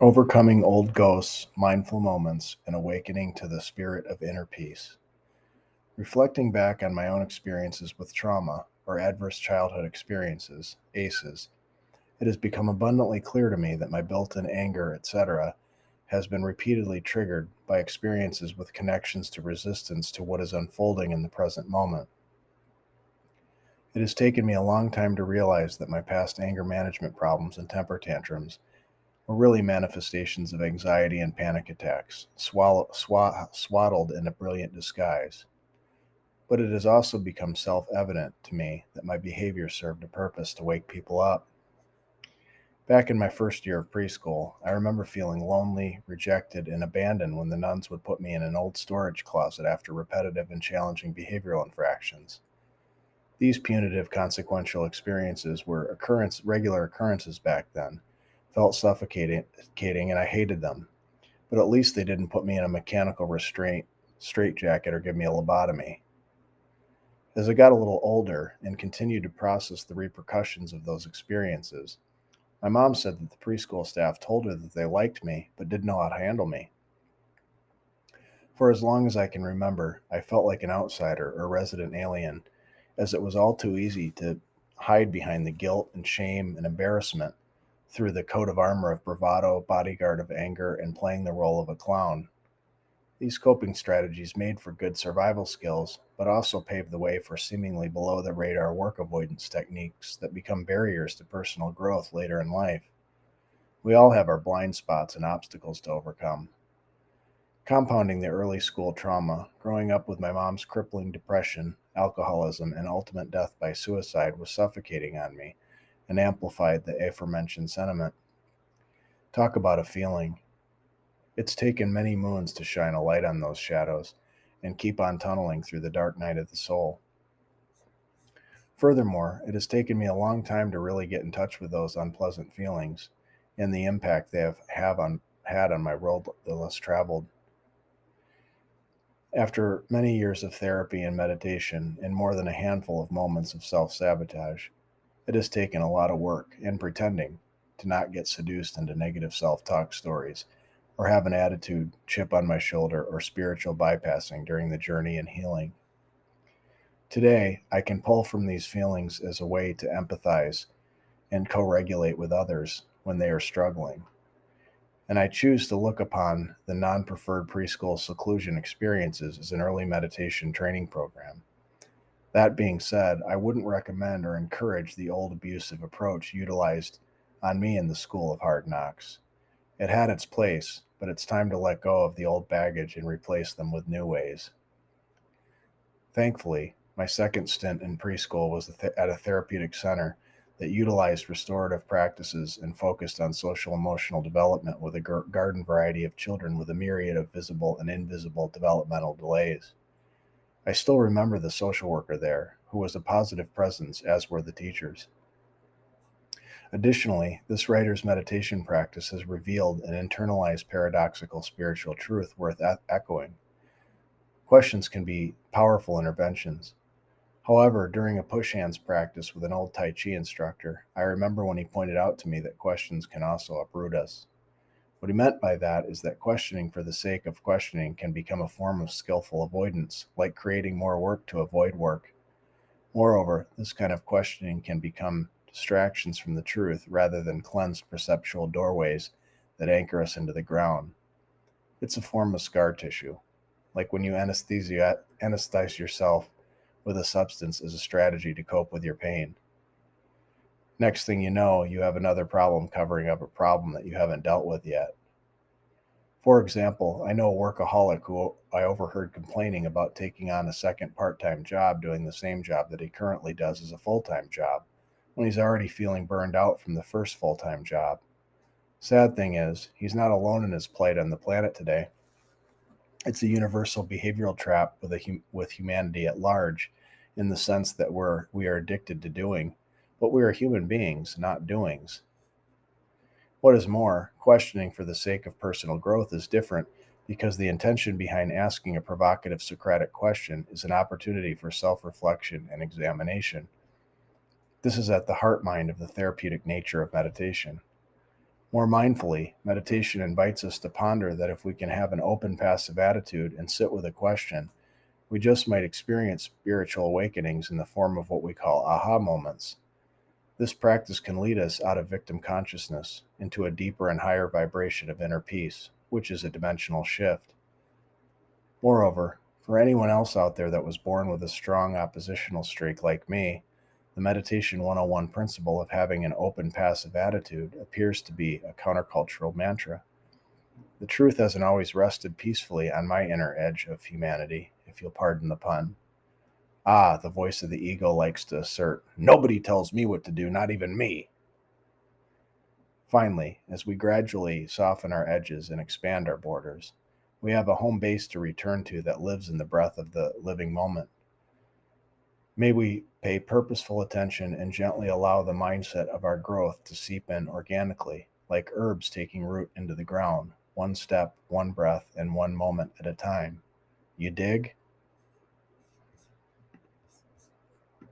Overcoming old ghosts, mindful moments, and awakening to the spirit of inner peace. Reflecting back on my own experiences with trauma or adverse childhood experiences, ACEs, it has become abundantly clear to me that my built in anger, etc., has been repeatedly triggered by experiences with connections to resistance to what is unfolding in the present moment. It has taken me a long time to realize that my past anger management problems and temper tantrums were really manifestations of anxiety and panic attacks, swallow, swa- swaddled in a brilliant disguise. But it has also become self evident to me that my behavior served a purpose to wake people up. Back in my first year of preschool, I remember feeling lonely, rejected, and abandoned when the nuns would put me in an old storage closet after repetitive and challenging behavioral infractions. These punitive consequential experiences were occurrence, regular occurrences back then, felt suffocating, and I hated them. But at least they didn't put me in a mechanical restraint straitjacket or give me a lobotomy. As I got a little older and continued to process the repercussions of those experiences, my mom said that the preschool staff told her that they liked me but didn't know how to handle me. For as long as I can remember, I felt like an outsider or resident alien, as it was all too easy to hide behind the guilt and shame and embarrassment through the coat of armor of bravado, bodyguard of anger, and playing the role of a clown. These coping strategies made for good survival skills, but also paved the way for seemingly below the radar work avoidance techniques that become barriers to personal growth later in life. We all have our blind spots and obstacles to overcome. Compounding the early school trauma, growing up with my mom's crippling depression, alcoholism, and ultimate death by suicide was suffocating on me and amplified the aforementioned sentiment. Talk about a feeling. It's taken many moons to shine a light on those shadows and keep on tunneling through the dark night of the soul. Furthermore, it has taken me a long time to really get in touch with those unpleasant feelings and the impact they have, have on, had on my road the less traveled. After many years of therapy and meditation and more than a handful of moments of self sabotage, it has taken a lot of work and pretending to not get seduced into negative self talk stories or have an attitude, chip on my shoulder, or spiritual bypassing during the journey and healing. Today, I can pull from these feelings as a way to empathize and co regulate with others when they are struggling. And I choose to look upon the non preferred preschool seclusion experiences as an early meditation training program. That being said, I wouldn't recommend or encourage the old abusive approach utilized on me in the school of hard knocks. It had its place, but it's time to let go of the old baggage and replace them with new ways. Thankfully, my second stint in preschool was at a therapeutic center that utilized restorative practices and focused on social emotional development with a garden variety of children with a myriad of visible and invisible developmental delays. I still remember the social worker there, who was a positive presence, as were the teachers. Additionally, this writer's meditation practice has revealed an internalized paradoxical spiritual truth worth echoing. Questions can be powerful interventions. However, during a push hands practice with an old Tai Chi instructor, I remember when he pointed out to me that questions can also uproot us. What he meant by that is that questioning for the sake of questioning can become a form of skillful avoidance, like creating more work to avoid work. Moreover, this kind of questioning can become distractions from the truth rather than cleansed perceptual doorways that anchor us into the ground. It's a form of scar tissue, like when you anesthesia, anesthetize yourself with a substance as a strategy to cope with your pain. Next thing you know, you have another problem covering up a problem that you haven't dealt with yet. For example, I know a workaholic who I overheard complaining about taking on a second part time job doing the same job that he currently does as a full time job when he's already feeling burned out from the first full time job. Sad thing is, he's not alone in his plight on the planet today. It's a universal behavioral trap with, a, with humanity at large, in the sense that we're, we are addicted to doing but we are human beings, not doings. What is more, questioning for the sake of personal growth is different because the intention behind asking a provocative Socratic question is an opportunity for self reflection and examination. This is at the heart mind of the therapeutic nature of meditation. More mindfully, meditation invites us to ponder that if we can have an open, passive attitude and sit with a question, we just might experience spiritual awakenings in the form of what we call aha moments. This practice can lead us out of victim consciousness into a deeper and higher vibration of inner peace, which is a dimensional shift. Moreover, for anyone else out there that was born with a strong oppositional streak like me, the Meditation 101 principle of having an open passive attitude appears to be a countercultural mantra. The truth hasn't always rested peacefully on my inner edge of humanity, if you'll pardon the pun. Ah, the voice of the ego likes to assert, Nobody tells me what to do, not even me. Finally, as we gradually soften our edges and expand our borders, we have a home base to return to that lives in the breath of the living moment. May we pay purposeful attention and gently allow the mindset of our growth to seep in organically, like herbs taking root into the ground, one step, one breath, and one moment at a time. You dig?